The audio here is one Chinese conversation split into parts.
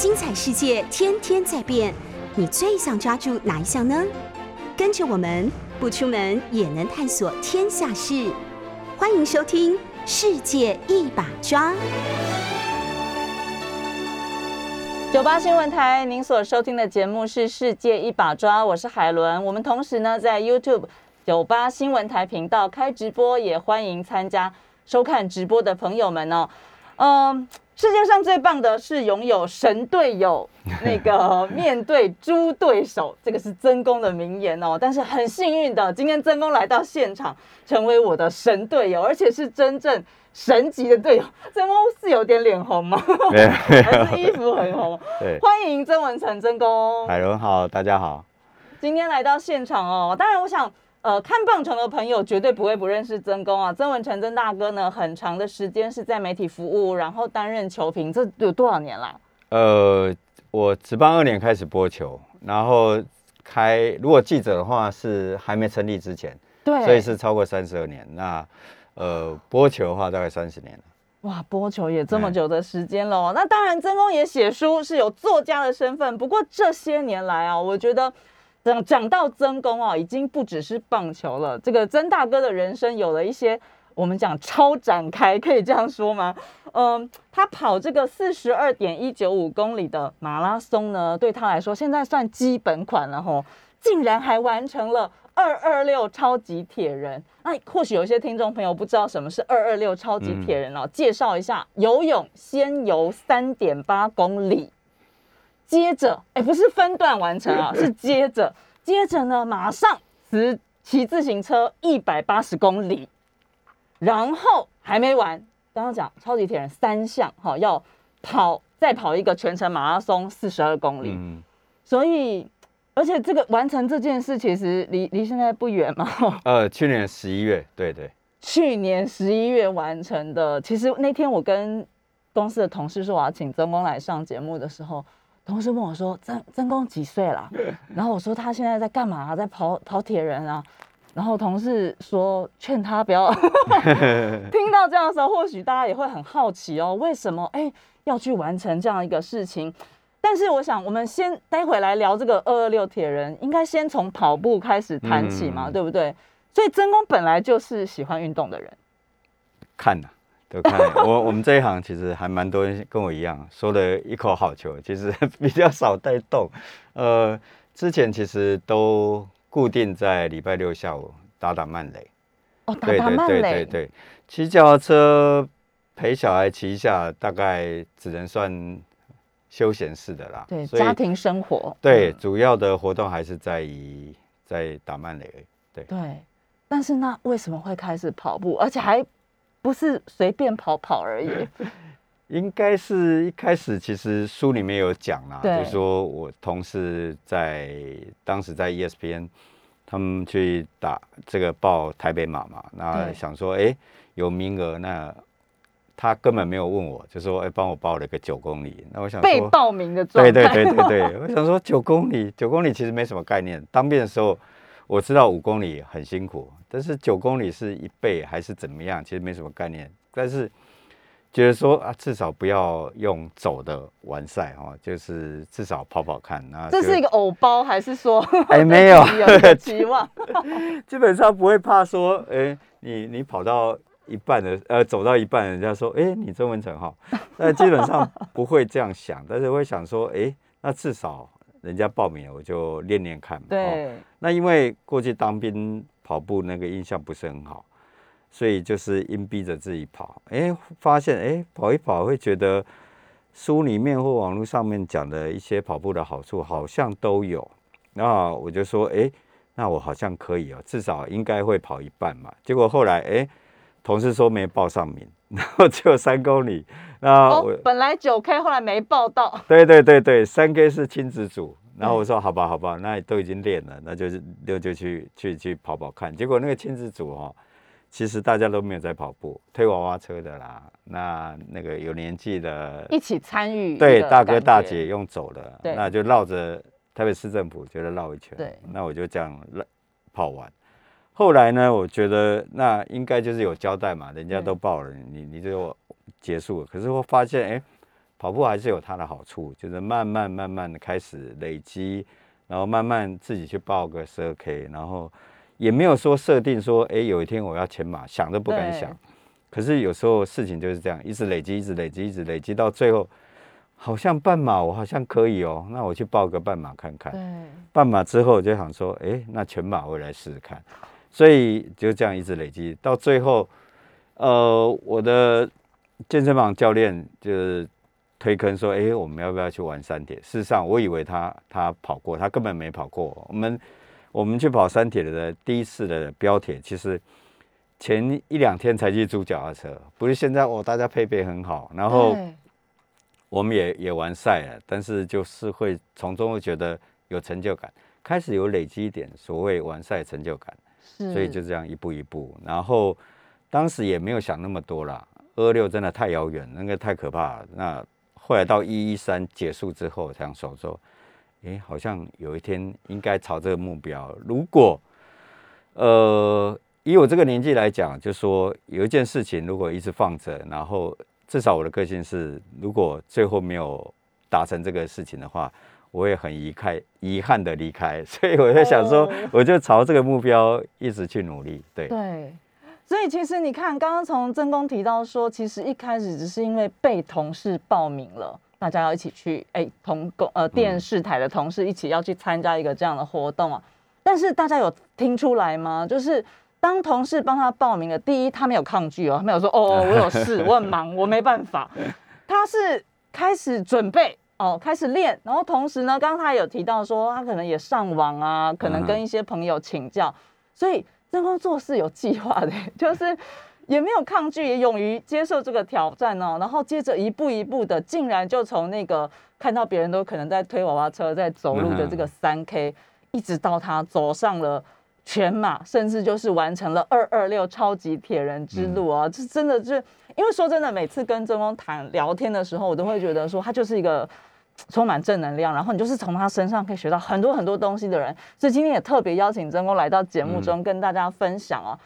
精彩世界天天在变，你最想抓住哪一项呢？跟着我们不出门也能探索天下事，欢迎收听《世界一把抓》。九八新闻台，您所收听的节目是《世界一把抓》，我是海伦。我们同时呢在 YouTube 九八新闻台频道开直播，也欢迎参加收看直播的朋友们哦。嗯。世界上最棒的是拥有神队友，那个 面对猪对手，这个是曾公的名言哦。但是很幸运的，今天曾公来到现场，成为我的神队友，而且是真正神级的队友。曾公是有点脸红吗？还是衣服很红？对，欢迎曾文成曾公。海伦好，大家好。今天来到现场哦，当然我想。呃，看棒球的朋友绝对不会不认识曾公啊，曾文成曾大哥呢，很长的时间是在媒体服务，然后担任球评，这有多少年了？呃，我值班二年开始播球，然后开如果记者的话是还没成立之前，对，所以是超过三十二年。那呃，播球的话大概三十年了。哇，播球也这么久的时间了哦。那当然，曾公也写书，是有作家的身份。不过这些年来啊，我觉得。讲讲到曾公哦，已经不只是棒球了。这个曾大哥的人生有了一些我们讲超展开，可以这样说吗？嗯，他跑这个四十二点一九五公里的马拉松呢，对他来说现在算基本款了吼。竟然还完成了二二六超级铁人。那或许有些听众朋友不知道什么是二二六超级铁人哦，介绍一下：游泳先游三点八公里。接着，哎，不是分段完成啊，是接着，接着呢，马上骑骑自行车一百八十公里，然后还没完，刚刚讲超级铁人三项，哈，要跑再跑一个全程马拉松四十二公里，嗯，所以，而且这个完成这件事其实离离现在不远嘛，呃，去年十一月，对对，去年十一月完成的。其实那天我跟公司的同事说我要请曾公来上节目的时候。同事问我说：“曾曾公几岁了？”然后我说：“他现在在干嘛？在跑跑铁人啊。”然后同事说：“劝他不要。”听到这样的时候，或许大家也会很好奇哦，为什么哎要去完成这样一个事情？但是我想，我们先待会来聊这个二二六铁人，应该先从跑步开始谈起嘛，对不对？所以曾公本来就是喜欢运动的人，看呐。都看我，我们这一行其实还蛮多人跟我一样，说了一口好球，其实 比较少带动。呃，之前其实都固定在礼拜六下午打打慢垒。哦，打打慢垒。对对对，骑脚踏车陪小孩骑一下，大概只能算休闲式的啦。对，家庭生活。对，主要的活动还是在于在打慢垒。对对，但是那为什么会开始跑步，而且还？不是随便跑跑而已，应该是一开始其实书里面有讲啦，就说我同事在当时在 ESPN，他们去打这个报台北马嘛，那想说哎有名额，那他根本没有问我，就说哎帮我报了个九公里，那我想被报名的状态，对对对对对，我想说九公里九公里其实没什么概念，当兵的时候。我知道五公里很辛苦，但是九公里是一倍还是怎么样？其实没什么概念。但是觉得说啊，至少不要用走的完赛哈，就是至少跑跑看。那这是一个偶包还是说？哎，没有期 望，基本上不会怕说，哎，你你跑到一半的，呃，走到一半，人家说，哎，你曾文成哈，那基本上不会这样想，但是会想说，哎，那至少。人家报名了，我就练练看嘛。对。那因为过去当兵跑步那个印象不是很好，所以就是硬逼着自己跑。哎，发现哎跑一跑会觉得书里面或网络上面讲的一些跑步的好处好像都有。那我就说哎，那我好像可以哦，至少应该会跑一半嘛。结果后来哎，同事说没报上名，然后只有三公里。那我本来九 K，后来没报到。对对对对，三 K 是亲子组。然后我说好吧好吧，那都已经练了，那就是六就去去去跑跑看。结果那个亲子组哈，其实大家都没有在跑步，推娃娃车的啦，那那个有年纪的一起参与。对，大哥大姐用走的，那就绕着台北市政府觉得绕一圈。对，那我就这样绕跑完。后来呢，我觉得那应该就是有交代嘛，人家都报了，你你就。结束了，可是我发现，哎，跑步还是有它的好处，就是慢慢慢慢的开始累积，然后慢慢自己去报个十二 K，然后也没有说设定说，哎，有一天我要全马，想都不敢想。可是有时候事情就是这样，一直累积，一直累积，一直累积，到最后好像半马我好像可以哦，那我去报个半马看看。半马之后就想说，哎，那全马我来试试看。所以就这样一直累积，到最后，呃，我的健身房教练就是推坑说，哎，我们要不要去玩山铁？事实上，我以为他他跑过，他根本没跑过。我们我们去跑山铁的第一次的标铁，其实。前一两天才去租脚踏车，不是现在哦，大家配备很好，然后我们也也完赛了，但是就是会从中会觉得有成就感，开始有累积一点所谓完赛成就感，所以就这样一步一步，然后当时也没有想那么多啦，二六真的太遥远，那个太可怕了。那后来到一一三结束之后，这样手说，哎，好像有一天应该朝这个目标，如果呃。以我这个年纪来讲，就说有一件事情，如果一直放着，然后至少我的个性是，如果最后没有达成这个事情的话，我也很遗开遗憾的离开。所以我在想说，我就朝这个目标一直去努力。对对，所以其实你看，刚刚从曾公提到说，其实一开始只是因为被同事报名了，大家要一起去，哎，同公呃电视台的同事一起要去参加一个这样的活动啊。但是大家有听出来吗？就是。当同事帮他报名了，第一他没有抗拒哦，他没有说哦我有事，我很忙，我没办法。他是开始准备哦，开始练，然后同时呢，刚刚他有提到说他可能也上网啊，可能跟一些朋友请教，所以真光做事有计划的，就是也没有抗拒，也勇于接受这个挑战哦。然后接着一步一步的，竟然就从那个看到别人都可能在推娃娃车在走路的这个三 K，一直到他走上了。全马，甚至就是完成了二二六超级铁人之路啊！这真的是，因为说真的，每次跟曾公谈聊天的时候，我都会觉得说他就是一个充满正能量，然后你就是从他身上可以学到很多很多东西的人。所以今天也特别邀请曾峰来到节目中跟大家分享啊。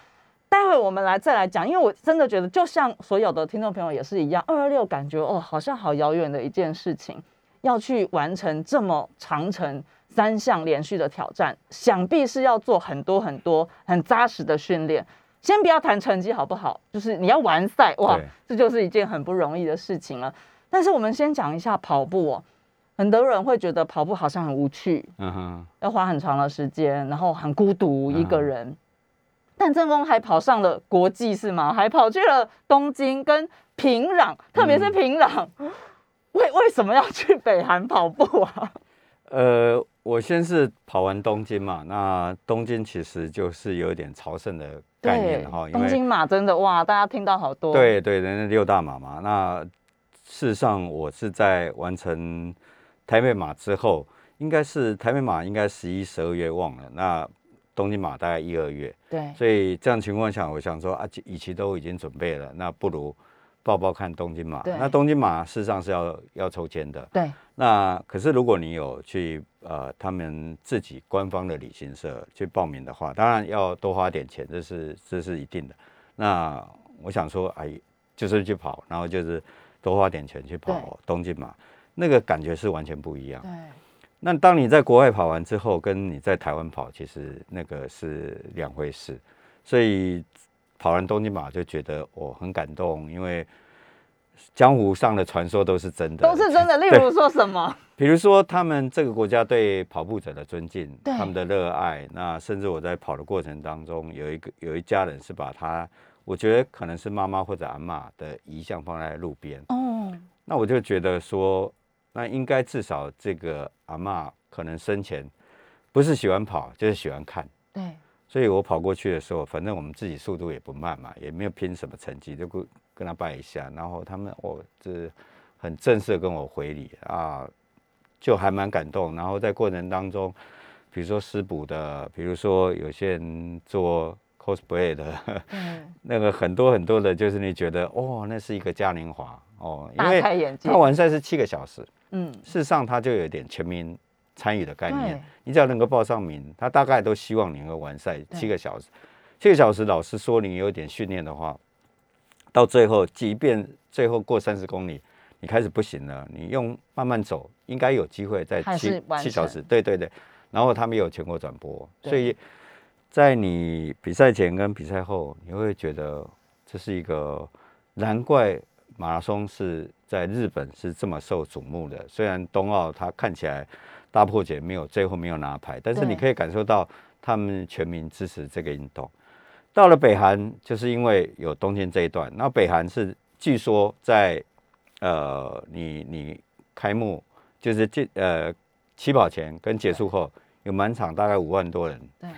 待会我们来再来讲，因为我真的觉得，就像所有的听众朋友也是一样，二二六感觉哦，好像好遥远的一件事情，要去完成这么长程。三项连续的挑战，想必是要做很多很多很扎实的训练。先不要谈成绩好不好，就是你要完赛哇，这就是一件很不容易的事情了。但是我们先讲一下跑步哦，很多人会觉得跑步好像很无趣，嗯哼，要花很长的时间，然后很孤独一个人。但正峰还跑上了国际是吗？还跑去了东京跟平壤，特别是平壤，为为什么要去北韩跑步啊？呃。我先是跑完东京嘛，那东京其实就是有一点朝圣的概念哈。东京马真的哇，大家听到好多。对对，人家六大马嘛。那事实上，我是在完成台北马之后，应该是台北马应该十一、十二月忘了。那东京马大概一二月。对。所以这样情况下，我想说啊，与其都已经准备了，那不如。报报看东京马，那东京马事实上是要要抽签的。对，那可是如果你有去呃他们自己官方的旅行社去报名的话，当然要多花点钱，这是这是一定的。那我想说，哎，就是去跑，然后就是多花点钱去跑东京马，那个感觉是完全不一样。对。那当你在国外跑完之后，跟你在台湾跑，其实那个是两回事，所以。跑完东京马就觉得我很感动，因为江湖上的传说都是真的，都是真的。例如说什么？比如说他们这个国家对跑步者的尊敬，他们的热爱。那甚至我在跑的过程当中，有一个有一家人是把他，我觉得可能是妈妈或者阿妈的遗像放在路边。哦，那我就觉得说，那应该至少这个阿妈可能生前不是喜欢跑，就是喜欢看。对。所以我跑过去的时候，反正我们自己速度也不慢嘛，也没有拼什么成绩，就跟跟他拜一下，然后他们哦，这很正式的跟我回礼啊，就还蛮感动。然后在过程当中，比如说师补的，比如说有些人做 cosplay 的，嗯，那个很多很多的，就是你觉得哦，那是一个嘉年华哦，因为他完赛是七个小时，嗯，事实上他就有点全民。参与的概念，你只要能够报上名，他大概都希望你能够完赛七个小时。七个小时，老师说你有点训练的话，到最后，即便最后过三十公里，你开始不行了，你用慢慢走，应该有机会在七七小时，成对对对。然后他们也有全国转播，所以在你比赛前跟比赛后，你会觉得这是一个难怪马拉松是在日本是这么受瞩目的。虽然冬奥它看起来大破解没有最后没有拿牌，但是你可以感受到他们全民支持这个运动。到了北韩，就是因为有冬天这一段，那北韩是据说在呃你你开幕就是这呃起跑前跟结束后有满场大概五万多人对，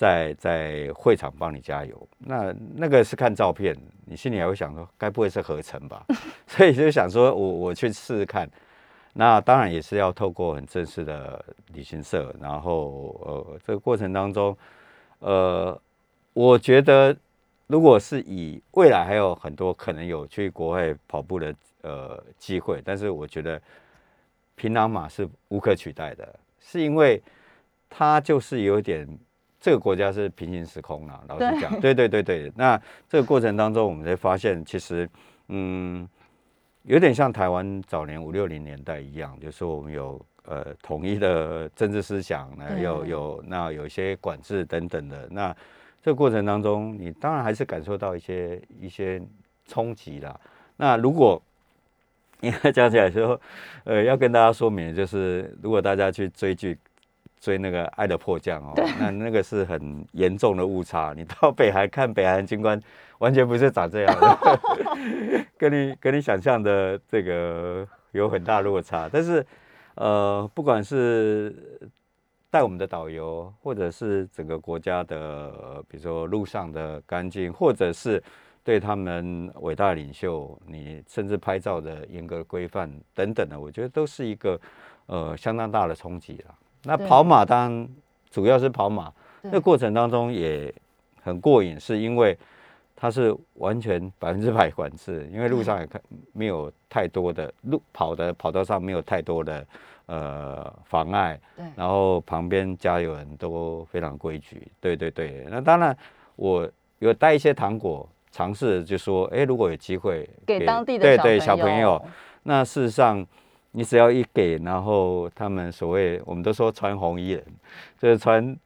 在在会场帮你加油。那那个是看照片，你心里还会想说，该不会是合成吧？所以就想说我我去试试看。那当然也是要透过很正式的旅行社，然后呃这个过程当中，呃，我觉得如果是以未来还有很多可能有去国外跑步的呃机会，但是我觉得平壤马是无可取代的，是因为它就是有点这个国家是平行时空了。老实讲，对对对对。那这个过程当中，我们才发现，其实嗯，有点像台湾早年五六零年代一样，就是我们有呃统一的政治思想，那对有有那有一些管制等等的。那这个过程当中，你当然还是感受到一些一些冲击啦。那如果应该讲起来说，呃，要跟大家说明，就是如果大家去追剧。追那个《爱的迫降》哦，那那个是很严重的误差。你到北韩看北韩军官，完全不是长这样的，跟你跟你想象的这个有很大落差。但是，呃，不管是带我们的导游，或者是整个国家的，呃比如说路上的干净，或者是对他们伟大领袖，你甚至拍照的严格规范等等的，我觉得都是一个呃相当大的冲击了。那跑马当然主要是跑马，对。那过程当中也很过瘾，是因为它是完全百分之百管制，因为路上也看没有太多的路跑的跑道上没有太多的呃妨碍，对。然后旁边加油人都非常规矩，对对对。那当然我有带一些糖果，尝试就说，哎，如果有机会给当地的对对小小朋友，那事实上，你只要一给，然后他们所谓我们都说穿红衣人，就是穿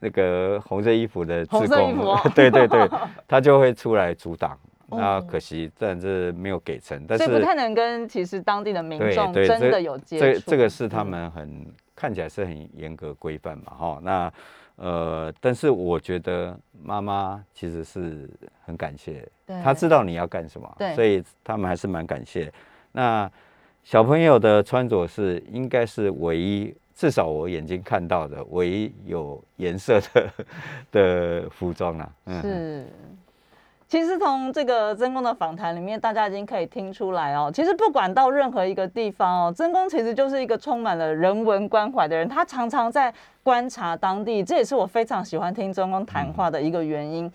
那个红色衣服的红志工 对对对，他就会出来阻挡。哦那可惜，但是没有给成，但所以不太能跟其实当地的民对众真的有接这触。这个是他嗯们很看起来是很严格规范嘛，哈。那呃，但是我觉得妈妈其实是很感谢，对她知道你要干什么，所以他们还是蛮感谢。那小朋友的穿着是应该是唯一，至少我眼睛看到的唯一有颜色的 的服装啦。嗯，是。其实从这个曾公的访谈里面，大家已经可以听出来哦。其实不管到任何一个地方哦，曾公其实就是一个充满了人文关怀的人。他常常在观察当地，这也是我非常喜欢听曾公谈话的一个原因。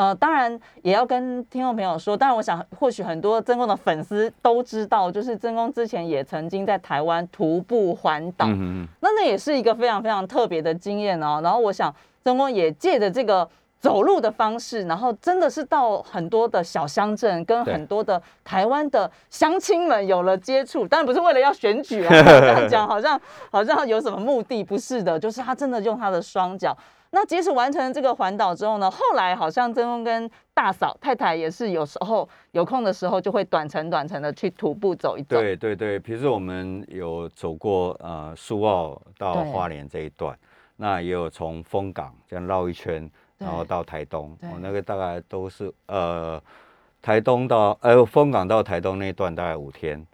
呃，当然也要跟听众朋友说，当然我想或许很多曾公的粉丝都知道，就是曾公之前也曾经在台湾徒步环岛，那那也是一个非常非常特别的经验哦。然后我想曾公也借着这个走路的方式，然后真的是到很多的小乡镇，跟很多的台湾的乡亲们有了接触。当然不是为了要选举啊，这样讲好像好像有什么目的，不是的，就是他真的用他的双脚。那即使完成这个环岛之后呢，后来好像曾公跟大嫂太太也是有时候有空的时候就会短程短程的去徒步走一走。对对对，比如说我们有走过呃苏澳到花莲这一段，那也有从丰港这样绕一圈，然后到台东，我哦，那个大概都是呃台东到呃凤港到台东那一段大概五天，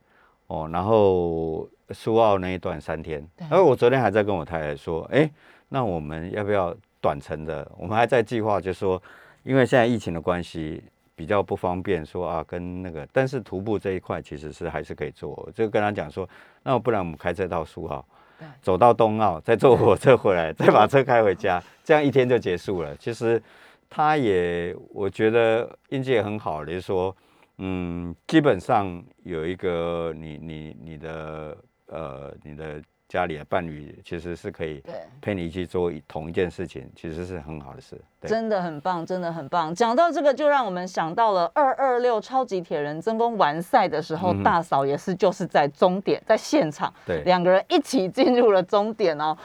哦，然后苏澳那一段三天。对然后我昨天还在跟我太太说，哎，那我们要不要短程的？我们还在计划，就说因为现在疫情的关系。比较不方便说啊，跟那个，但是徒步这一块其实是还是可以做。我就跟他讲说，那不然我们开车到苏澳对，走到冬奥，再坐火车回来，再把车开回家，这样一天就结束了。其实他也，我觉得运气也很好，就是说，嗯，基本上有一个你你你的呃你的家里的伴侣其实是可以对陪你去做同一件事情，其实是很好的事。对，真的很棒，真的很棒。讲到这个，就让我们想到了二二六超级铁人真功完赛的时候，嗯大嫂也是就是在终点，在现场，对两个人一起进入了终点哦。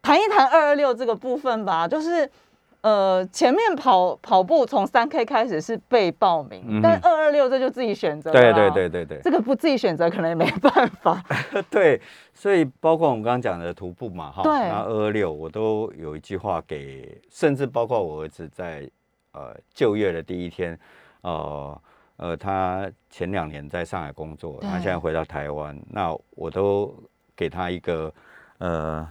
谈一谈二二六这个部分吧，就是呃前面跑跑步从三 K 开始是被报名，嗯但二二六这就自己选择了对对对对对。这个不自己选择可能也没办法。对，所以包括我们刚刚讲的徒步嘛，哈，对。然后二二六，我都有一句话给，甚至包括我儿子在呃就业的第一天，呃呃，他前两年在上海工作，他现在回到台湾，那我都给他一个呃，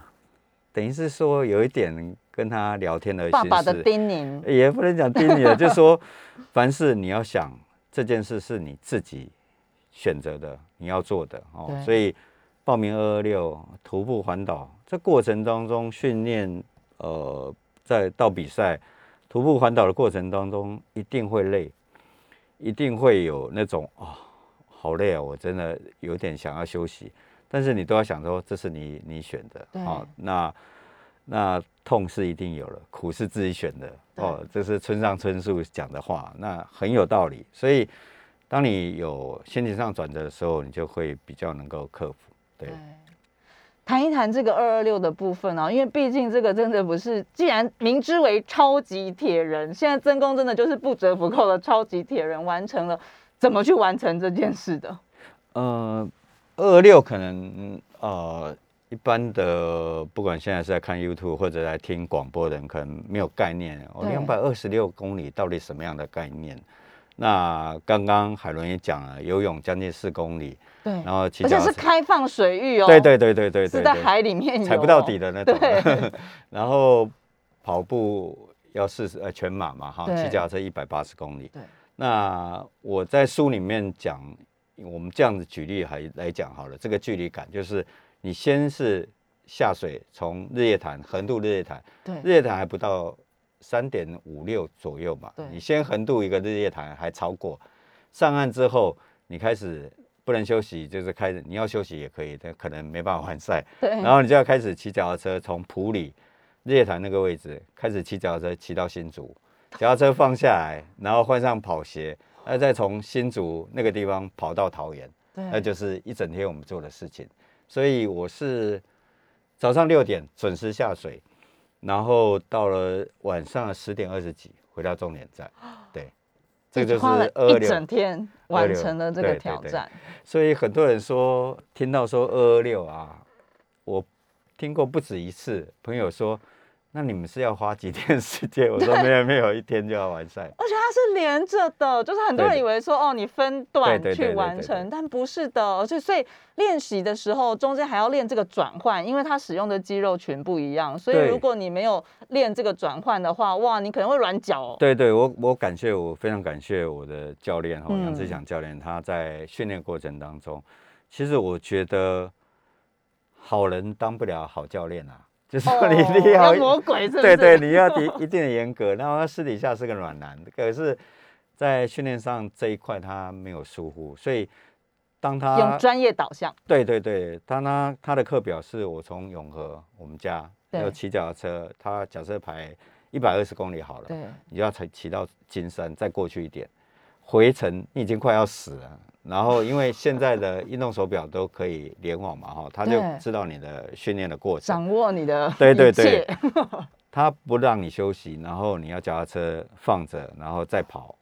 等于是说有一点跟他聊天的爸爸的心事叮咛，也不能讲叮咛了，就是说，凡事你要想这件事是你自己选择的，你要做的哦。所以报名二二六徒步环岛，这过程当中训练，呃，在到比赛徒步环岛的过程当中，一定会累，一定会有那种啊、好累啊，我真的有点想要休息。但是你都要想说，这是你你选的对哦，那那痛是一定有了，苦是自己选的哦，这是村上春树讲的话，那很有道理。所以，当你有心情上转折的时候，你就会比较能够克服。对，谈一谈这个二二六的部分啊，因为毕竟这个真的不是，既然明知为超级铁人，现在曾公真的就是不折不扣的超级铁人，完成了，怎么去完成这件事的？呃，二六可能嗯呃，一般的不管现在是在看 YouTube 或者在听广播的人，可能没有概念哦，两百二十六公里到底什么样的概念？那刚刚海伦也讲了，游泳将近四公里，对，然后骑而且脚踏车，是开放水域哦，对对对对对對，是在海里面游踩不到底的那种对。然后跑步要四十呃全马嘛哈，对骑脚踏车一百八十公里。对，那我在书里面讲，我们这样子举例还来讲好了，这个距离感就是你先是下水，从日月潭横渡日月潭，对。日月潭还不到三点五六左右嘛对，你先横渡一个日月潭还超过，上岸之后你开始不能休息，就是开始你要休息也可以，但可能没办法完赛，对，然后你就要开始骑脚踏车，从普里日月潭那个位置开始骑脚踏车，骑到新竹，脚踏车放下来，然后换上跑鞋，那再从新竹那个地方跑到桃园，对。那就是一整天我们做的事情。所以我是早上六点准时下水，然后到了晚上十点二十几回到终点站，对，这个就是二六一整。天完成了这个对对对挑战，所以很多人说听到说二二六啊，我听过不止一次，朋友说，那你们是要花几天时间？我说没有没有，一天就要完赛。而且它是连着的，就是很多人以为说哦，你分段去完成，但不是的，就所以练习的时候中间还要练这个转换，因为它使用的肌肉群不一样，所以如果你没有练这个转换的话，哇，你可能会软脚哦。对对，我我感谢我非常感谢我的教练哈嗯。杨志祥教练，他在训练过程当中，其实我觉得好人当不了好教练啊，就是说你一定要要魔鬼？对对，你要一一定的严格，然后他私底下是个暖男，可是，在训练上这一块他没有疏忽，所以当他用专业导向，对对对，他呢他的课表是我从永和我们家对要骑脚踏车，他假设排一百二十公里好了，对你就要才骑到金山，再过去一点，回程你已经快要死了。然后，因为现在的运动手表都可以联网嘛，哈，他就知道你的训练的过程。掌握你的对对对，他不让你休息，然后你要脚踏车放着，然后再跑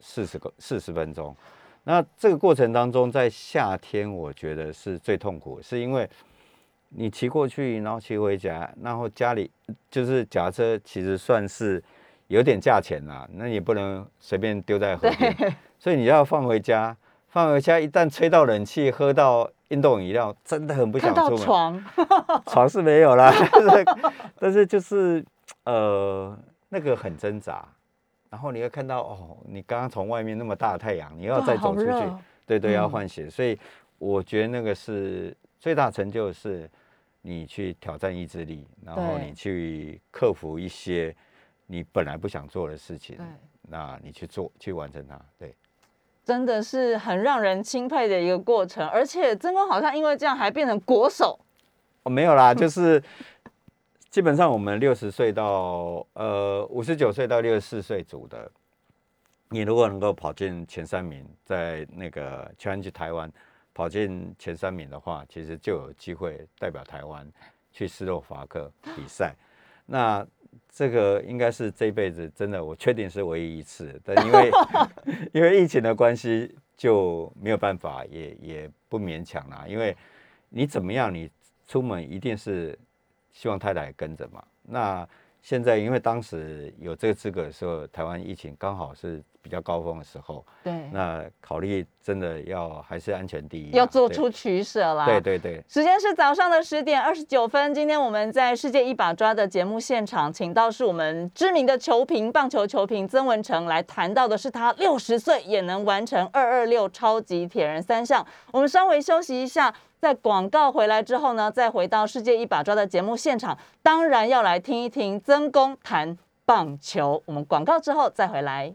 四十个四十分钟。那这个过程当中，在夏天我觉得是最痛苦，是因为你骑过去，然后骑回家，然后家里就是脚踏车其实算是有点价钱啦，那也不能随便丢在河边，所以你要放回家。放回家，一旦吹到冷气，喝到运动饮料，真的很不想出门。床，床是没有啦，但是就是呃那个很挣扎，然后你会看到哦，你刚刚从外面那么大的太阳，你要再走出去，对对，要嗯换鞋，所以我觉得那个是最大成就是你去挑战意志力，然后你去克服一些你本来不想做的事情，那你去做去完成它，对。真的是很让人钦佩的一个过程，而且曾公好像因为这样还变成国手，哦，没有啦，就是基本上我们六十岁到呃五十九岁到六十四岁组的，你如果能够跑进前三名，在那个 Challenge 台湾跑进前三名的话，其实就有机会代表台湾去斯洛伐克比赛。那这个应该是这辈子真的，我确定是唯一一次。但因为 因为疫情的关系，就没有办法，也也不勉强啦。因为你怎么样，你出门一定是希望太太跟着嘛。那现在因为当时有这个资格的时候，台湾疫情刚好是。比较高峰的时候，对，那考虑真的要还是安全第一，要做出取舍啦。对对对，时间是早上的十点二十九分。今天我们在世界一把抓的节目现场，请到是我们知名的球评，棒球球评曾文成来谈到的是他六十岁也能完成二二六超级铁人三项。我们稍微休息一下，在广告回来之后呢，再回到世界一把抓的节目现场，当然要来听一听曾公谈棒球。我们广告之后再回来。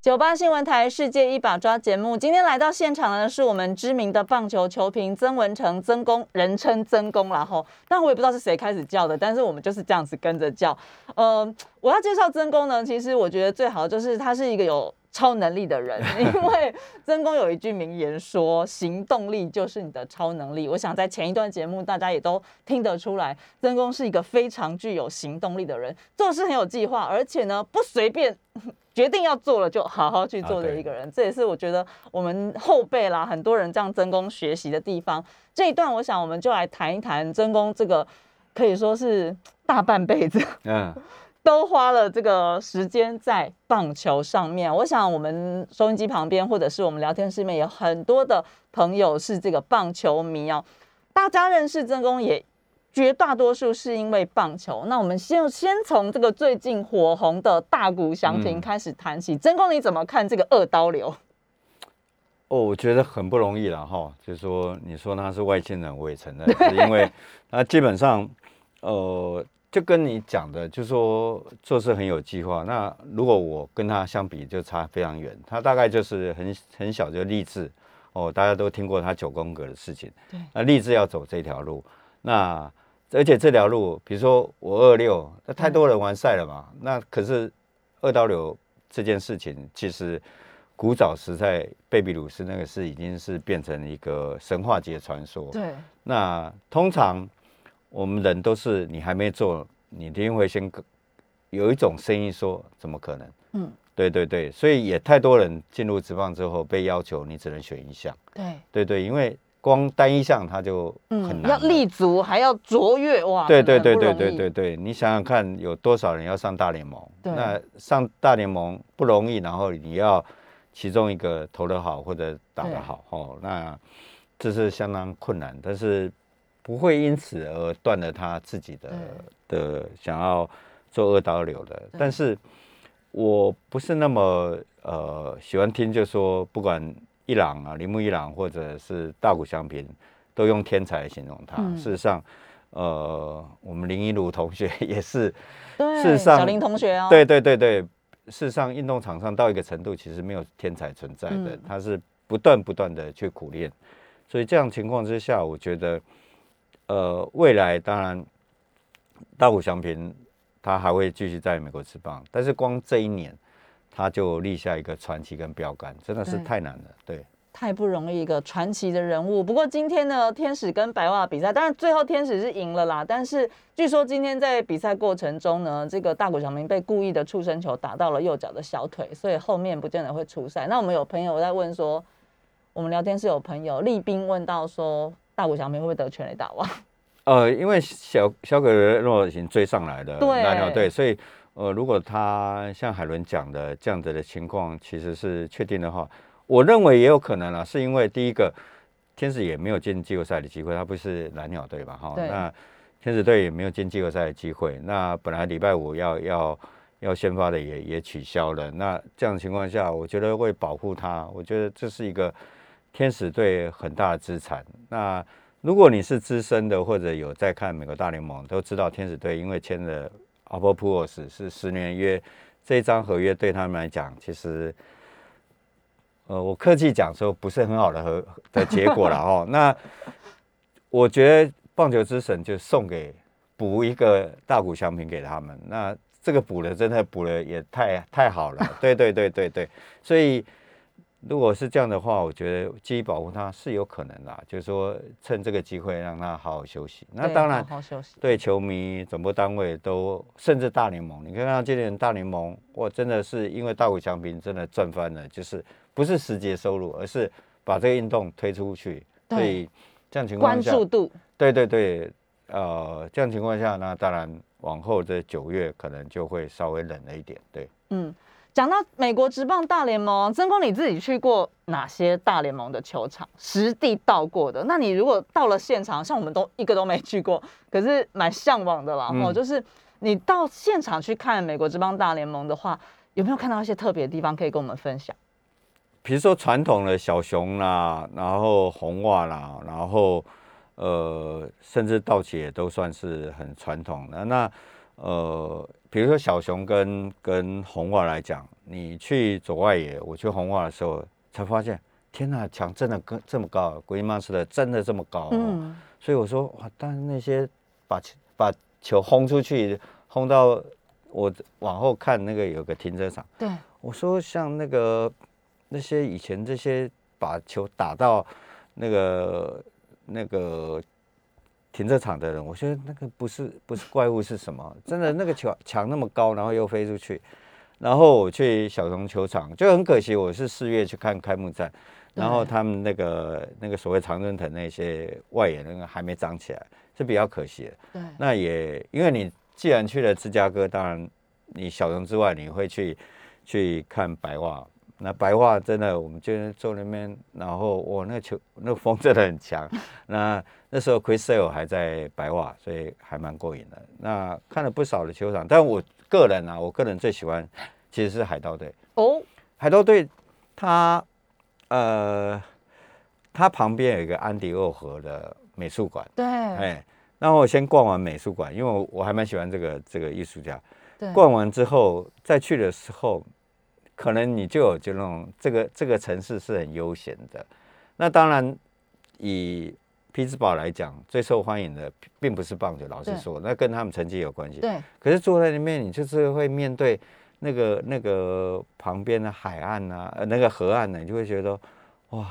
九八新闻台世界一把抓节目，今天来到现场的是我们知名的棒球球评曾文成，曾公，人称曾公然后，但我也不知道是谁开始叫的，但是我们就是这样子跟着叫。呃，我要介绍曾公呢，其实我觉得最好就是他是一个有超能力的人，因为曾公有一句名言说：“行动力就是你的超能力。”我想在前一段节目大家也都听得出来，曾公是一个非常具有行动力的人，做事很有计划，而且呢不随便。决定要做了，就好好去做的一个人，这也是我觉得我们后辈啦，很多人这样真功学习的地方。这一段，我想我们就来谈一谈曾公这个，可以说是大半辈子，嗯，都花了这个时间在棒球上面。我想我们收音机旁边，或者是我们聊天室里面，有很多的朋友是这个棒球迷哦。大家认识曾公也。绝大多数是因为棒球。那我们先先从这个最近火红的大谷翔平开始谈起。真公，你怎么看这个二刀流？哦，我觉得很不容易了哈。就是说，你说他是外星人，我也承认，是因为他基本上，呃，就跟你讲的，就说做事很有计划。那如果我跟他相比，就差非常远。他大概就是很很小就立志哦，大家都听过他九宫格的事情。对，那立志要走这条路，那。而且这条路，比如说我二六，那太多人完赛了嘛。那可是二刀流这件事情，其实古早时代贝比鲁斯那个是已经是变成一个神话级的传说。对。那通常我们人都是你还没做，你一定会先有一种声音说怎么可能？嗯，对对对。所以也太多人进入职棒之后被要求你只能选一项。对对对，因为。光单一项他就很难，要立足还要卓越哇！对对对对对对对，你想想看，有多少人要上大联盟？那上大联盟不容易，然后你要其中一个投得好或者打得好哦，那这是相当困难，但是不会因此而断了他自己的的想要做二刀流的。但是我不是那么呃喜欢听，就说不管。伊朗啊，铃木伊朗或者是大谷翔平，都用天才来形容他。事实上，呃，我们林一如同学也是，事实上，小林同学哦，对对对对，事实上，运动场上到一个程度，其实没有天才存在的，他是不断不断的去苦练。所以这样情况之下，我觉得，呃，未来当然大谷翔平他还会继续在美国吃棒，但是光这一年。他就立下一个传奇跟标杆，真的是太难了，对，太不容易一个传奇的人物。不过今天呢，天使跟白袜比赛，当然最后天使是赢了啦。但是据说今天在比赛过程中呢，这个大谷翔平被故意的触身球打到了右脚的小腿，所以后面不见得会出赛。那我们有朋友在问说，我们聊天室有朋友立兵问到说，大谷翔平会不会得全垒打王？呃，因为小小葛洛已经追上来了，对，对，所以。呃，如果他像海伦讲的这样子的情况，其实是确定的话，我认为也有可能啊，是因为第一个，天使也没有进季后赛的机会，他不是蓝鸟队吧？哈，那天使队也没有进季后赛的机会。那本来礼拜五要要要先发的也也取消了。那这样的情况下，我觉得会保护他，我觉得这是一个天使队很大的资产。那如果你是资深的或者有在看美国大联盟，都知道天使队因为签了。a p p o s 是十年约，这一张合约对他们来讲，其实，呃，我客气讲说不是很好的合的结果了 哦。那我觉得棒球之神就送给补一个大谷翔平给他们，那这个补的真的补的也太太好了，对对对对对，所以。如果是这样的话，我觉得基于保护他是有可能的，就是说趁这个机会让他好好休息。那当然，好好休息。对球迷、转播单位都，甚至大联盟，你看到今年大联盟，哇，真的是因为大谷翔平真的赚翻了，就是不是实节收入，而是把这个运动推出去。所以这样情况下，关注度。对对对，呃，这样情况下，那当然往后的九月可能就会稍微冷了一点。对，嗯。讲到美国职棒大联盟，曾公你自己去过哪些大联盟的球场，实地到过的？那你如果到了现场，像我们都一个都没去过，可是蛮向往的啦。哦，就是你到现场去看美国职棒大联盟的话，有没有看到一些特别的地方可以跟我们分享？比如说传统的小熊啦，然后红袜啦，然后呃，甚至道奇也都算是很传统的。那呃。比如说小熊跟跟红袜来讲，你去左外野，我去红袜的时候才发现，天呐，墙真的跟这么高，，Green Master，真的这么高。嗯，所以我说哇，但是那些把把球轰出去，轰到我往后看那个有个停车场。对，我说像那个那些以前这些把球打到那个那个。停车场的人，我觉得那个不是不是怪物是什么？真的那个球墙那么高，然后又飞出去，然后我去小熊球场就很可惜，我是四月去看开幕战，然后他们那个那个所谓常春藤那些外野那个还没长起来，是比较可惜的。对，那也因为你既然去了芝加哥，当然你小熊之外，你会去去看白袜。那白袜真的，我们就坐那边，然后我，那球那风真的很强。那那时候 Chris Sale 还在白袜，所以还蛮过瘾的。那看了不少的球场，但我个人啊，我个人最喜欢其实是海盗队哦。海盗队，它呃，它旁边有一个安迪沃河的美术馆。对。哎，那我先逛完美术馆，因为我我还蛮喜欢这个这个艺术家。对。逛完之后再去的时候。可能你就有就那种这个这个城市是很悠闲的，那当然以匹兹堡来讲，最受欢迎的并不是棒球，老实说，那跟他们成绩有关系。对。可是坐在那边，你就是会面对那个那个旁边的海岸啊，呃，那个河岸呢，你就会觉得哇，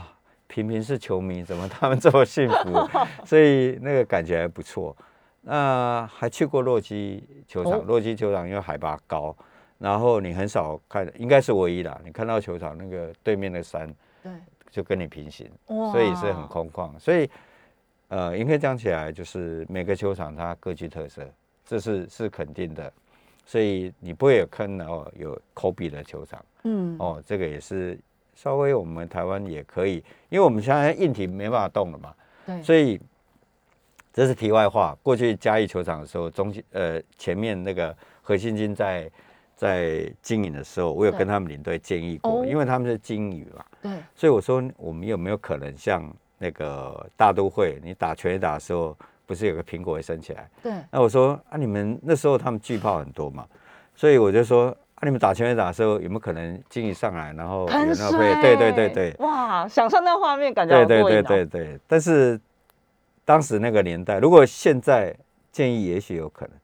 平平是球迷，怎么他们这么幸福？所以那个感觉还不错。那还去过洛基球场，洛基球场因为海拔高。然后你很少看，应该是唯一的。你看到球场那个对面的山，对，就跟你平行，所以是很空旷。所以，呃，应该讲起来，就是每个球场它各具特色，这是是肯定的。所以你不会有看到有科比的球场，嗯，哦，这个也是稍微我们台湾也可以，因为我们现在硬体没办法动了嘛，对，所以这是题外话。过去嘉义球场的时候，中呃前面那个核心金在。在经营的时候，我有跟他们领队建议过，因为他们是金鱼嘛，对，所以我说我们有没有可能像那个大都会，你打拳打的时候，不是有个苹果会升起来？对，那我说啊，你们那时候他们巨炮很多嘛，所以我就说啊，你们打拳打的时候有没有可能金鱼上来，然后喷水？对对对对，哇，想象那画面感觉对对对对对，但是当时那个年代，如果现在建议，也许有可能，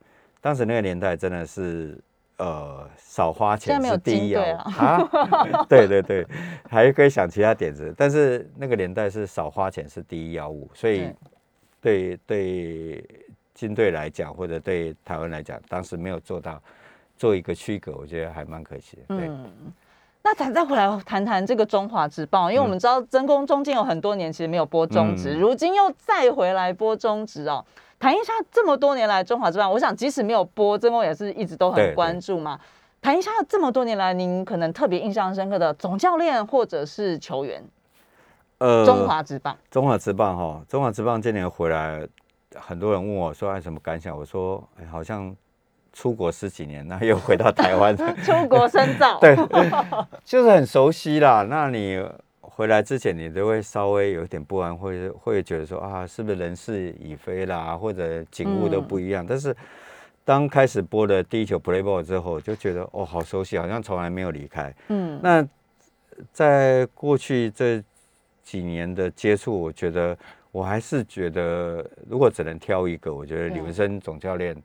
当时那个年代真的是。呃，少花钱是第一要啊！对对对，还可以想其他点子，但是那个年代是少花钱是第一要务，所以对对军队来讲，或者对台湾来讲，当时没有做到做一个区隔，我觉得还蛮可惜的。对，那咱再回来谈谈这个中华职棒，因为我们知道真宫中间有很多年其实没有播中职，如今又再回来播中职哦。谈一下这么多年来中华之棒，我想即使没有播，曾公也是一直都很关注嘛。谈一下这么多年来，您可能特别印象深刻的总教练或者是球员。呃，中华之棒，中华之棒哈，中华之棒今年回来，很多人问我说：“哎，什么感想？”我说：“哎，好像出国十几年，那又回到台湾，出国深造，对，就是很熟悉啦。那你？”回来之前，你都会稍微有点不安，会会觉得说啊，是不是人事已非啦，或者景物都不一样。但是当开始播的第一球 play ball 之后，就觉得哦，好熟悉，好像从来没有离开。嗯，那在过去这几年的接触，我觉得我还是觉得，如果只能挑一个，我觉得李文生总教练，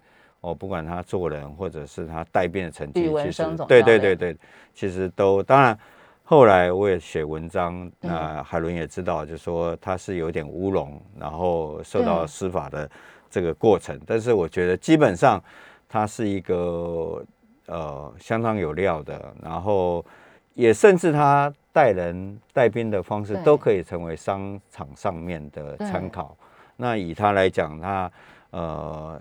哦，不管他做人或者是他带兵的成绩李，文其实对对对对，其实都当然。后来我也写文章，那海伦也知道，就说他是有点乌龙，然后受到司法的这个过程。但是我觉得基本上他是一个呃相当有料的，然后也甚至他带人带兵的方式都可以成为商场上面的参考。那以他来讲，他呃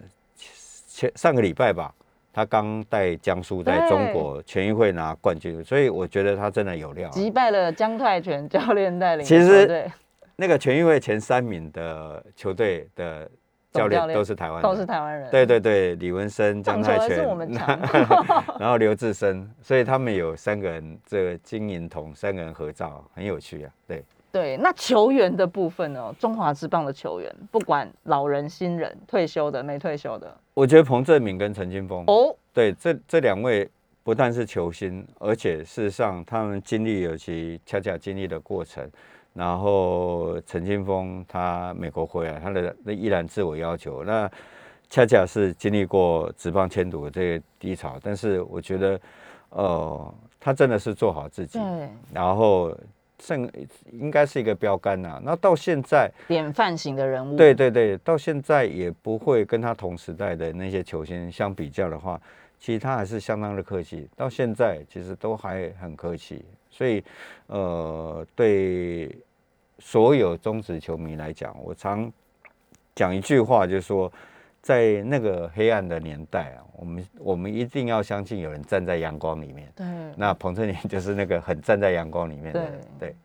前上个礼拜吧，他刚带江苏在中国全运会拿冠军，所以我觉得他真的有料啊。击败了江泰拳教练带领其实那个全运会前三名的球队的教练练都是台湾人，都是台湾人。对对对，李文生、江泰拳。然后刘志生，所以他们有三个人，这个金银铜三个人合照，很有趣啊。对，对，那球员的部分呢？中华职棒的球员，不管老人、新人、退休的、没退休的，我觉得彭振敏跟陈金峰，哦，对这这两位不但是球星，而且事实上他们经历有其恰恰经历的过程。然后陈金峰他美国回来，他的那依然自我要求，那恰恰是经历过职棒迁读的这个低潮，但是我觉得，呃，他真的是做好自己，对，然后剩应该是一个标杆呐、那到现在，典范型的人物。对对对，到现在也不会跟他同时代的那些球星相比较的话，其实他还是相当的客气，到现在其实都还很客气，所以呃，对所有中职球迷来讲，我常讲一句话，就是说。在那个黑暗的年代啊，我们我们一定要相信有人站在阳光里面。对，那彭振年就是那个很站在阳光里面的人，对对，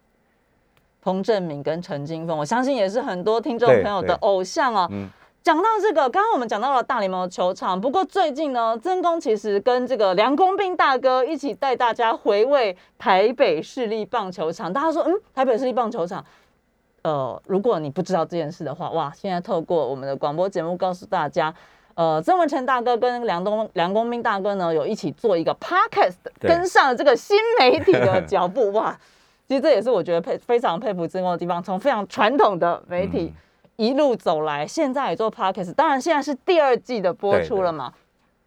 彭正明跟陈金峰，我相信也是很多听众朋友的偶像啊。嗯讲到这个，刚刚我们讲到了大联盟的球场，不过最近呢，曾公其实跟这个梁公斌大哥一起带大家回味台北市立棒球场。大家说，嗯，台北市立棒球场，呃，如果你不知道这件事的话，哇，现在透过我们的广播节目告诉大家。呃，曾文成大哥跟梁东梁公斌大哥呢，有一起做一个 podcast，跟上了这个新媒体的 脚步，哇！其实这也是我觉得佩非常佩服曾公的地方，从非常传统的媒体、嗯一路走来，现在也做 podcast，当然现在是第二季的播出了嘛。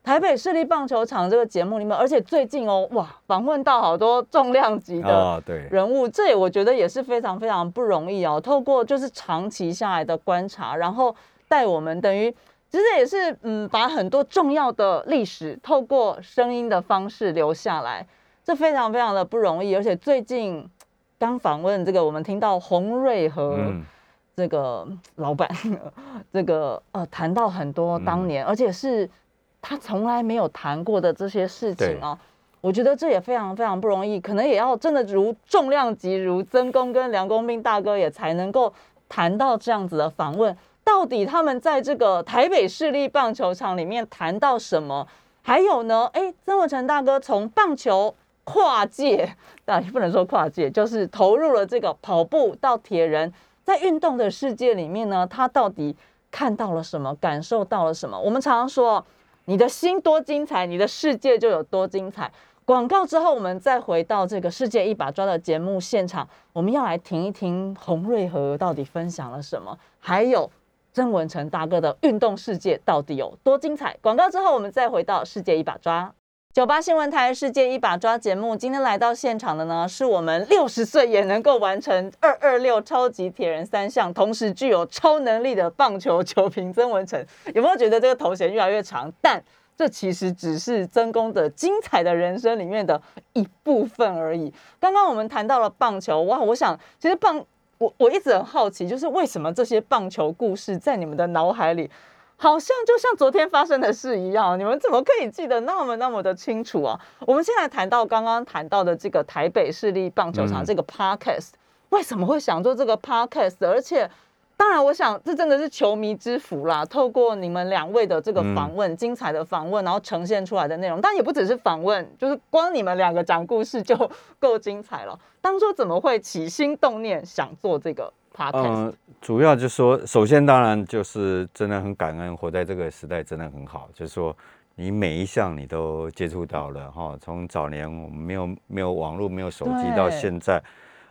台北市立棒球场这个节目里面，而且最近哦，哇，访问到好多重量级的人物，这也我觉得也是非常非常不容易哦。透过就是长期下来的观察，然后带我们等于其实也是嗯，把很多重要的历史透过声音的方式留下来，这非常非常的不容易。而且最近刚访问这个，我们听到洪瑞和。嗯，这个老板，这个呃，谈到很多当年，而且是他从来没有谈过的这些事情哦。我觉得这也非常非常不容易，可能也要真的如重量级如曾公跟梁公斌大哥也才能够谈到这样子的访问。到底他们在这个台北市立棒球场里面谈到什么？还有呢？哎，曾文成大哥从棒球跨界，啊，也不能说跨界，就是投入了这个跑步到铁人。在运动的世界里面呢，他到底看到了什么，感受到了什么？我们常常说，你的心多精彩，你的世界就有多精彩。广告之后，我们再回到这个世界一把抓的节目现场，我们要来听一听洪瑞和到底分享了什么，还有曾文成大哥的运动世界到底有多精彩。广告之后，我们再回到世界一把抓。九八新闻台《世界一把抓》节目，今天来到现场的呢，是我们六十岁也能够完成二二六超级铁人三项，同时具有超能力的棒球球评曾文成。有没有觉得这个头衔越来越长？但这其实只是曾公的精彩的人生里面的一部分而已。刚刚我们谈到了棒球，哇，我想其实棒，我我一直很好奇，就是为什么这些棒球故事在你们的脑海里？好像就像昨天发生的事一样，你们怎么可以记得那么那么的清楚啊？我们现在谈到刚刚谈到的这个台北市立棒球场嗯这个 podcast，、为什么会想做这个 podcast？而且，当然，我想这真的是球迷之福啦。透过你们两位的这个访问，精彩的访问，然后呈现出来的内容，但也不只是访问，就是光你们两个讲故事就够精彩了。当初怎么会起心动念想做这个 podcast？、嗯，主要就是说，首先当然就是真的很感恩，活在这个时代真的很好，就是说你每一项你都接触到了哈，从早年我们没有没有网络、没有手机，到现在，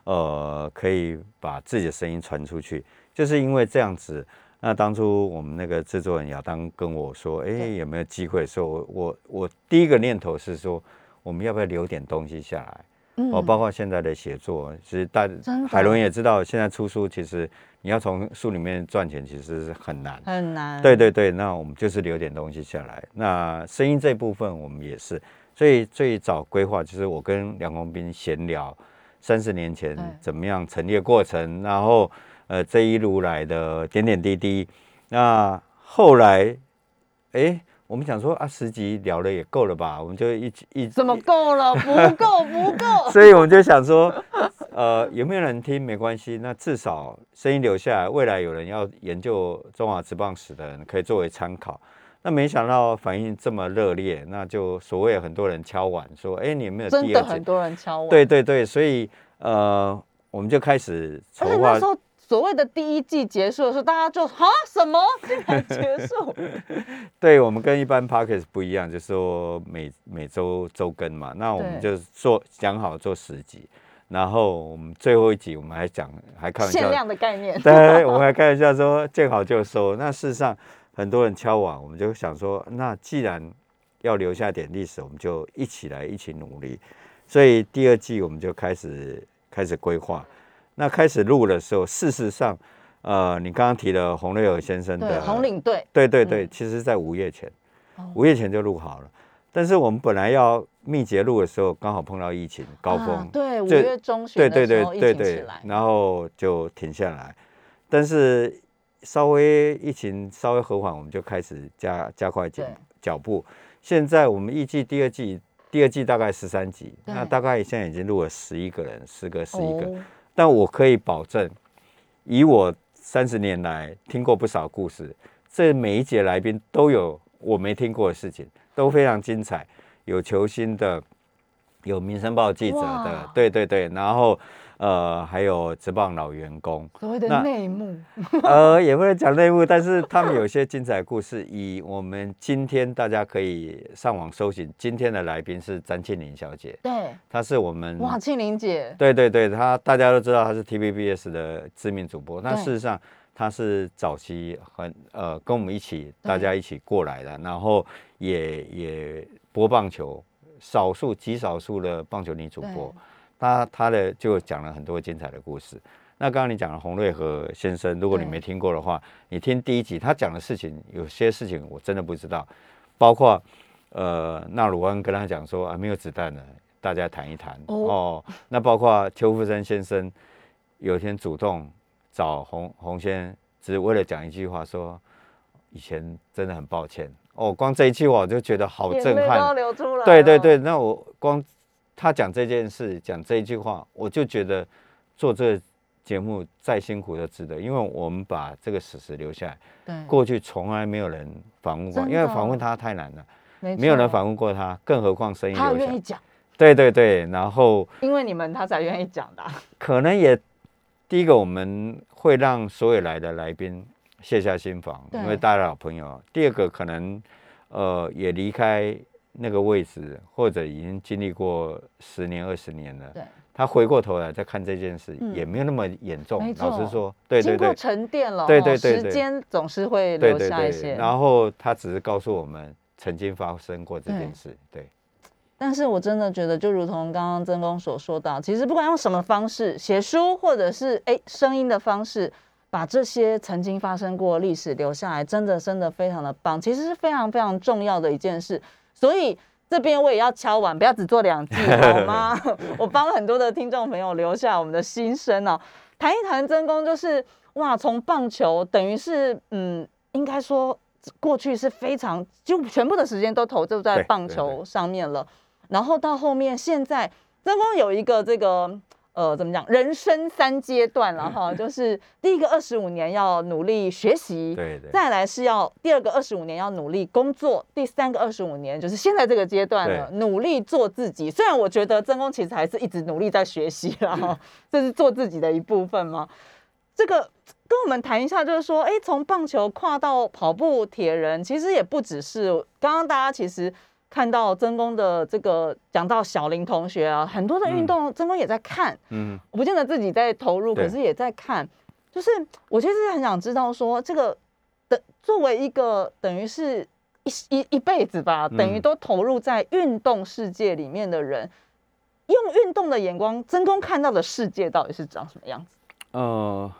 呃，可以把自己的声音传出去。就是因为这样子。那当初我们那个制作人亚当跟我说，哎，有没有机会？说我我我第一个念头是说，我们要不要留点东西下来？哦，包括现在的写作，其实大海伦也知道，现在出书其实你要从书里面赚钱，其实是很难，很难。对对对，那我们就是留点东西下来。那声音这部分我们也是，所以最早规划就是我跟梁宏斌闲聊，三十年前怎么样成立过程，然后呃这一路来的点点滴滴。那后来，哎。我们想说啊，十集聊了也够了吧？我们就一一怎么够了？不够，不够。所以我们就想说，呃，有没有人听没关系，那至少声音留下来，未来有人要研究中华职棒史的人可以作为参考。那没想到反应这么热烈，那就所谓很多人敲碗说，哎，你有没有真的很多人敲碗？对对对，所以呃，我们就开始筹划。所谓的第一季结束的时候，大家就啊什么 竟然结束？对我们跟一般 p a r k e s 不一样，就是说每每周周更嘛。那我们就做讲好做十集，然后我们最后一集我们还讲还开玩笑限量的概念。对，我们还开玩笑说见好就收。那事实上很多人敲碗，我们就想说，那既然要留下点历史，我们就一起来一起努力。所以第二季我们就开始开始规划。那开始录的时候，事实上，呃，你刚刚提了洪瑞尔先生的红领队，对对对，其实在五月前，五月前就录好了。但是我们本来要密集录的时候，刚好碰到疫情高峰，对，五月中旬的时候疫情起来，然后就停下来。但是稍微疫情稍微和缓，我们就开始加加快脚脚步。现在我们预计第二季，第二季大概十三集，那大概现在已经录了十一个人，十个十一个。但我可以保证，以我三十年来听过不少故事，这每一节来宾都有我没听过的事情，都非常精彩，有球星的，有民生报记者的，对对对，然后。呃，还有职棒老员工，所谓的内幕，呃，也不能讲内幕，但是他们有些精彩故事。以我们今天大家可以上网搜寻，今天的来宾是詹庆玲小姐，对，她是我们哇，庆玲姐，对对对，她大家都知道她是 TVBS 的知名主播，那事实上她是早期很呃跟我们一起大家一起过来的，然后也也播棒球，少数极少数的棒球女主播。他他的就讲了很多精彩的故事。那刚刚你讲了洪瑞和先生，如果你没听过的话，你听第一集，他讲的事情有些事情我真的不知道，包括呃纳鲁安跟他讲说啊没有子弹了，大家谈一谈哦。那包括邱富生先生有一天主动找洪洪先，只是为了讲一句话，说以前真的很抱歉哦。光这一句话我就觉得好震撼，对对对，那我光。他讲这件事，讲这一句话，我就觉得做这个节目再辛苦都值得，因为我们把这个史实留下来。对，过去从来没有人访问过，因为访问他太难了，没有人访问过他，更何况声音他愿意讲。对对对，然后因为你们他才愿意讲的。可能也第一个我们会让所有来的来宾卸下心防，因为大家老朋友。第二个可能呃也离开。那个位置，或者已经经历过十年、二十年了，对，他回过头来再看这件事，也没有那么严重。老实说，对对对，沉淀了，对对对，时间总是会留下一些。然后他只是告诉我们曾经发生过这件事，对。但是我真的觉得，就如同刚刚曾公所说到，其实不管用什么方式写书，或者是哎声音的方式，把这些曾经发生过历史留下来，真的真的非常的棒。其实是非常非常重要的一件事。所以这边我也要敲完，不要只做两季 好吗？我帮很多的听众朋友留下我们的心声哦。谈一谈真功，就是哇，从棒球等于是嗯，应该说过去是非常就全部的时间都投注在棒球上面了，然后到后面现在真功有一个这个。呃，怎么讲？人生三阶段了哈，就是第一个二十五年要努力学习，对对，再来是要第二个二十五年要努力工作，第三个二十五年就是现在这个阶段了，努力做自己。虽然我觉得曾公其实还是一直努力在学习啦，这是做自己的一部分吗？这个跟我们谈一下，就是说，哎，从棒球跨到跑步、铁人，其实也不只是刚刚大家其实。看到曾公的这个讲到小林同学啊，很多的运动曾公也在看，嗯，我不见得自己在投入，可是也在看。就是我其实很想知道说，这个的作为一个等于是一一一辈子吧，等于嗯都投入在运动世界里面的人，用运动的眼光，真公看到的世界到底是长什么样子？呃，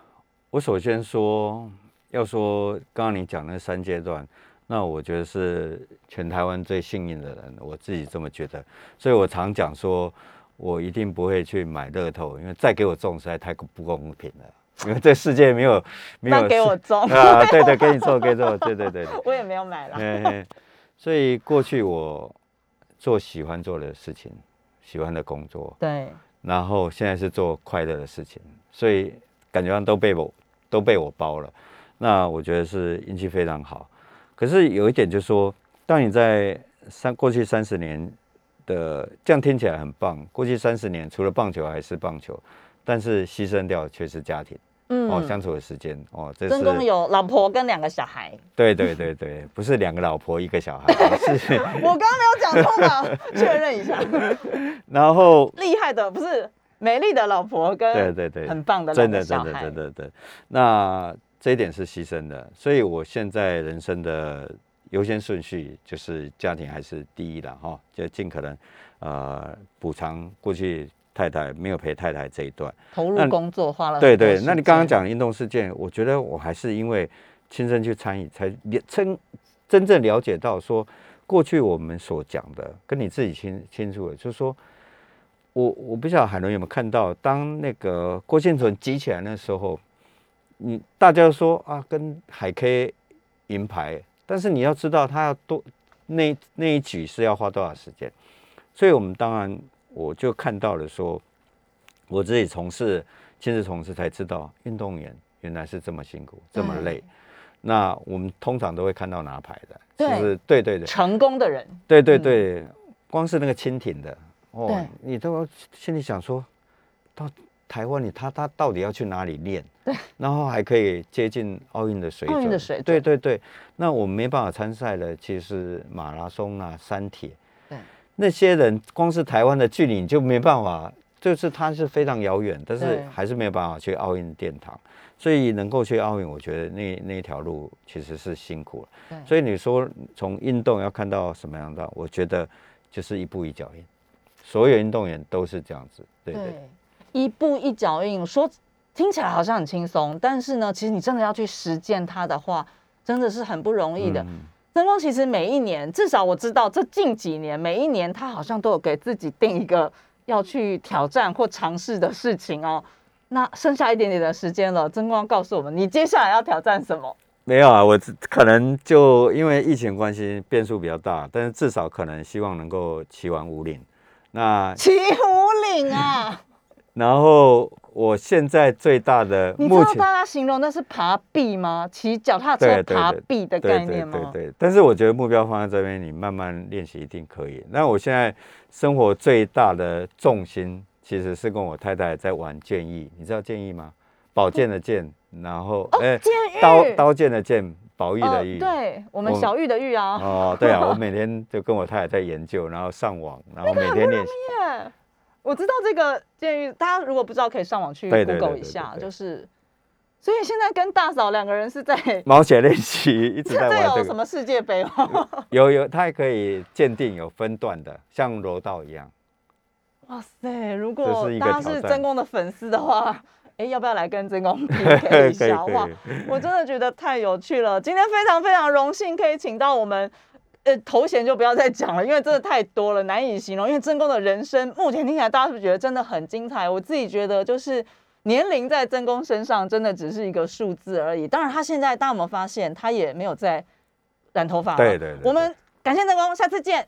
我首先说，要说刚刚你讲那三阶段，那我觉得是全台湾最幸运的人，我自己这么觉得。所以我常讲说，我一定不会去买乐透，因为再给我中实在太不公平了。因为这世界没有没有那给我中，啊，对对，给你中，给你中，对对对对。我也没有买啦。嘿嘿所以过去我做喜欢做的事情，喜欢的工作，对，然后现在是做快乐的事情，所以感觉上都被我都被我包了。那我觉得是运气非常好。可是有一点就是说，当你在三过去三十年的这样听起来很棒，过去三十年除了棒球还是棒球，但是牺牲掉却是家庭、嗯。哦，相处的时间哦，这真公是有老婆跟两个小孩，对对对对，不是两个老婆一个小孩，是我刚刚没有讲错吧？确认一下，然后厉害的不是美丽的老婆跟对对对，很棒的真的真的真的对。那这一点是牺牲的，所以我现在人生的优先顺序就是家庭还是第一了哈，就尽可能呃补偿过去太太没有陪太太这一段。投入工作花了对对，那你刚刚间讲运动事件，我觉得我还是因为亲身去参与，才了真真正了解到说，过去我们所讲的，跟你自己清清楚的，就是说，我我不晓得海伦有没有看到，当那个郭庆存急起来的时候，你大家说啊，跟海 K 银牌，但是你要知道他要多那那一局是要花多少时间，所以我们当然我就看到了说，我自己从事亲自从事才知道，运动员原来是这么辛苦，这么累。那我们通常都会看到拿牌的，对。就是对对对。成功的人，对对对，光是那个蜻蜓的哦对，你都心里想说，到台湾你他他到底要去哪里练？对，然后还可以接近奥运的水准。奥运的水准对对对，那我们没办法参赛的，其实是马拉松啊、山铁。对，那些人光是台湾的距离你就没办法，就是他是非常遥远，但是对还是没有办法去奥运殿堂。所以能够去奥运，我觉得那那条路其实是辛苦了。对所以你说从运动要看到什么样的，我觉得就是一步一脚印，所有运动员都是这样子。对对一步一脚印，说听起来好像很轻松，但是呢，其实你真的要去实践它的话，真的是很不容易的。嗯曾光其实每一年，至少我知道这近几年，每一年他好像都有给自己定一个要去挑战或尝试的事情哦。那剩下一点点的时间了，曾光告诉我们，你接下来要挑战什么？没有啊，我可能就因为疫情关系变数比较大，但是至少可能希望能够骑完五岭。那骑五岭啊！然后我现在最大的你知道大家形容那是爬壁吗？骑脚踏车对对对爬壁的对对概念吗？对对，但是我觉得目标放在这边，你慢慢练习一定可以。那我现在生活最大的重心其实是跟我太太在玩剑意，你知道剑意吗？宝剑的剑，然后哎、刀刀剑的剑，宝玉哦的玉。对我们小玉的玉啊。哦，对啊，我每天就跟我太太在研究，然后上网，然后每天练习。耶我知道这个建议，大家如果不知道，可以上网去 Google 一下，对就是。所以现在跟大嫂两个人是在 毛血练习一直在玩这个，在有什么世界杯吗？有有，它还可以鉴定有分段的，像柔道一样。哇塞！如果大家是真公的粉丝的话，哎，要不要来跟真公 PK 一下？哇，我真的觉得太有趣了。今天非常非常荣幸可以请到我们。呃，头衔就不要再讲了，因为真的太多了，难以形容。因为真宫的人生，目前听起来大家是不是觉得真的很精彩？我自己觉得，就是年龄在真公身上真的只是一个数字而已。当然，他现在大家有没有发现，他也没有在染头发了。对对对对我们感谢真公，下次见。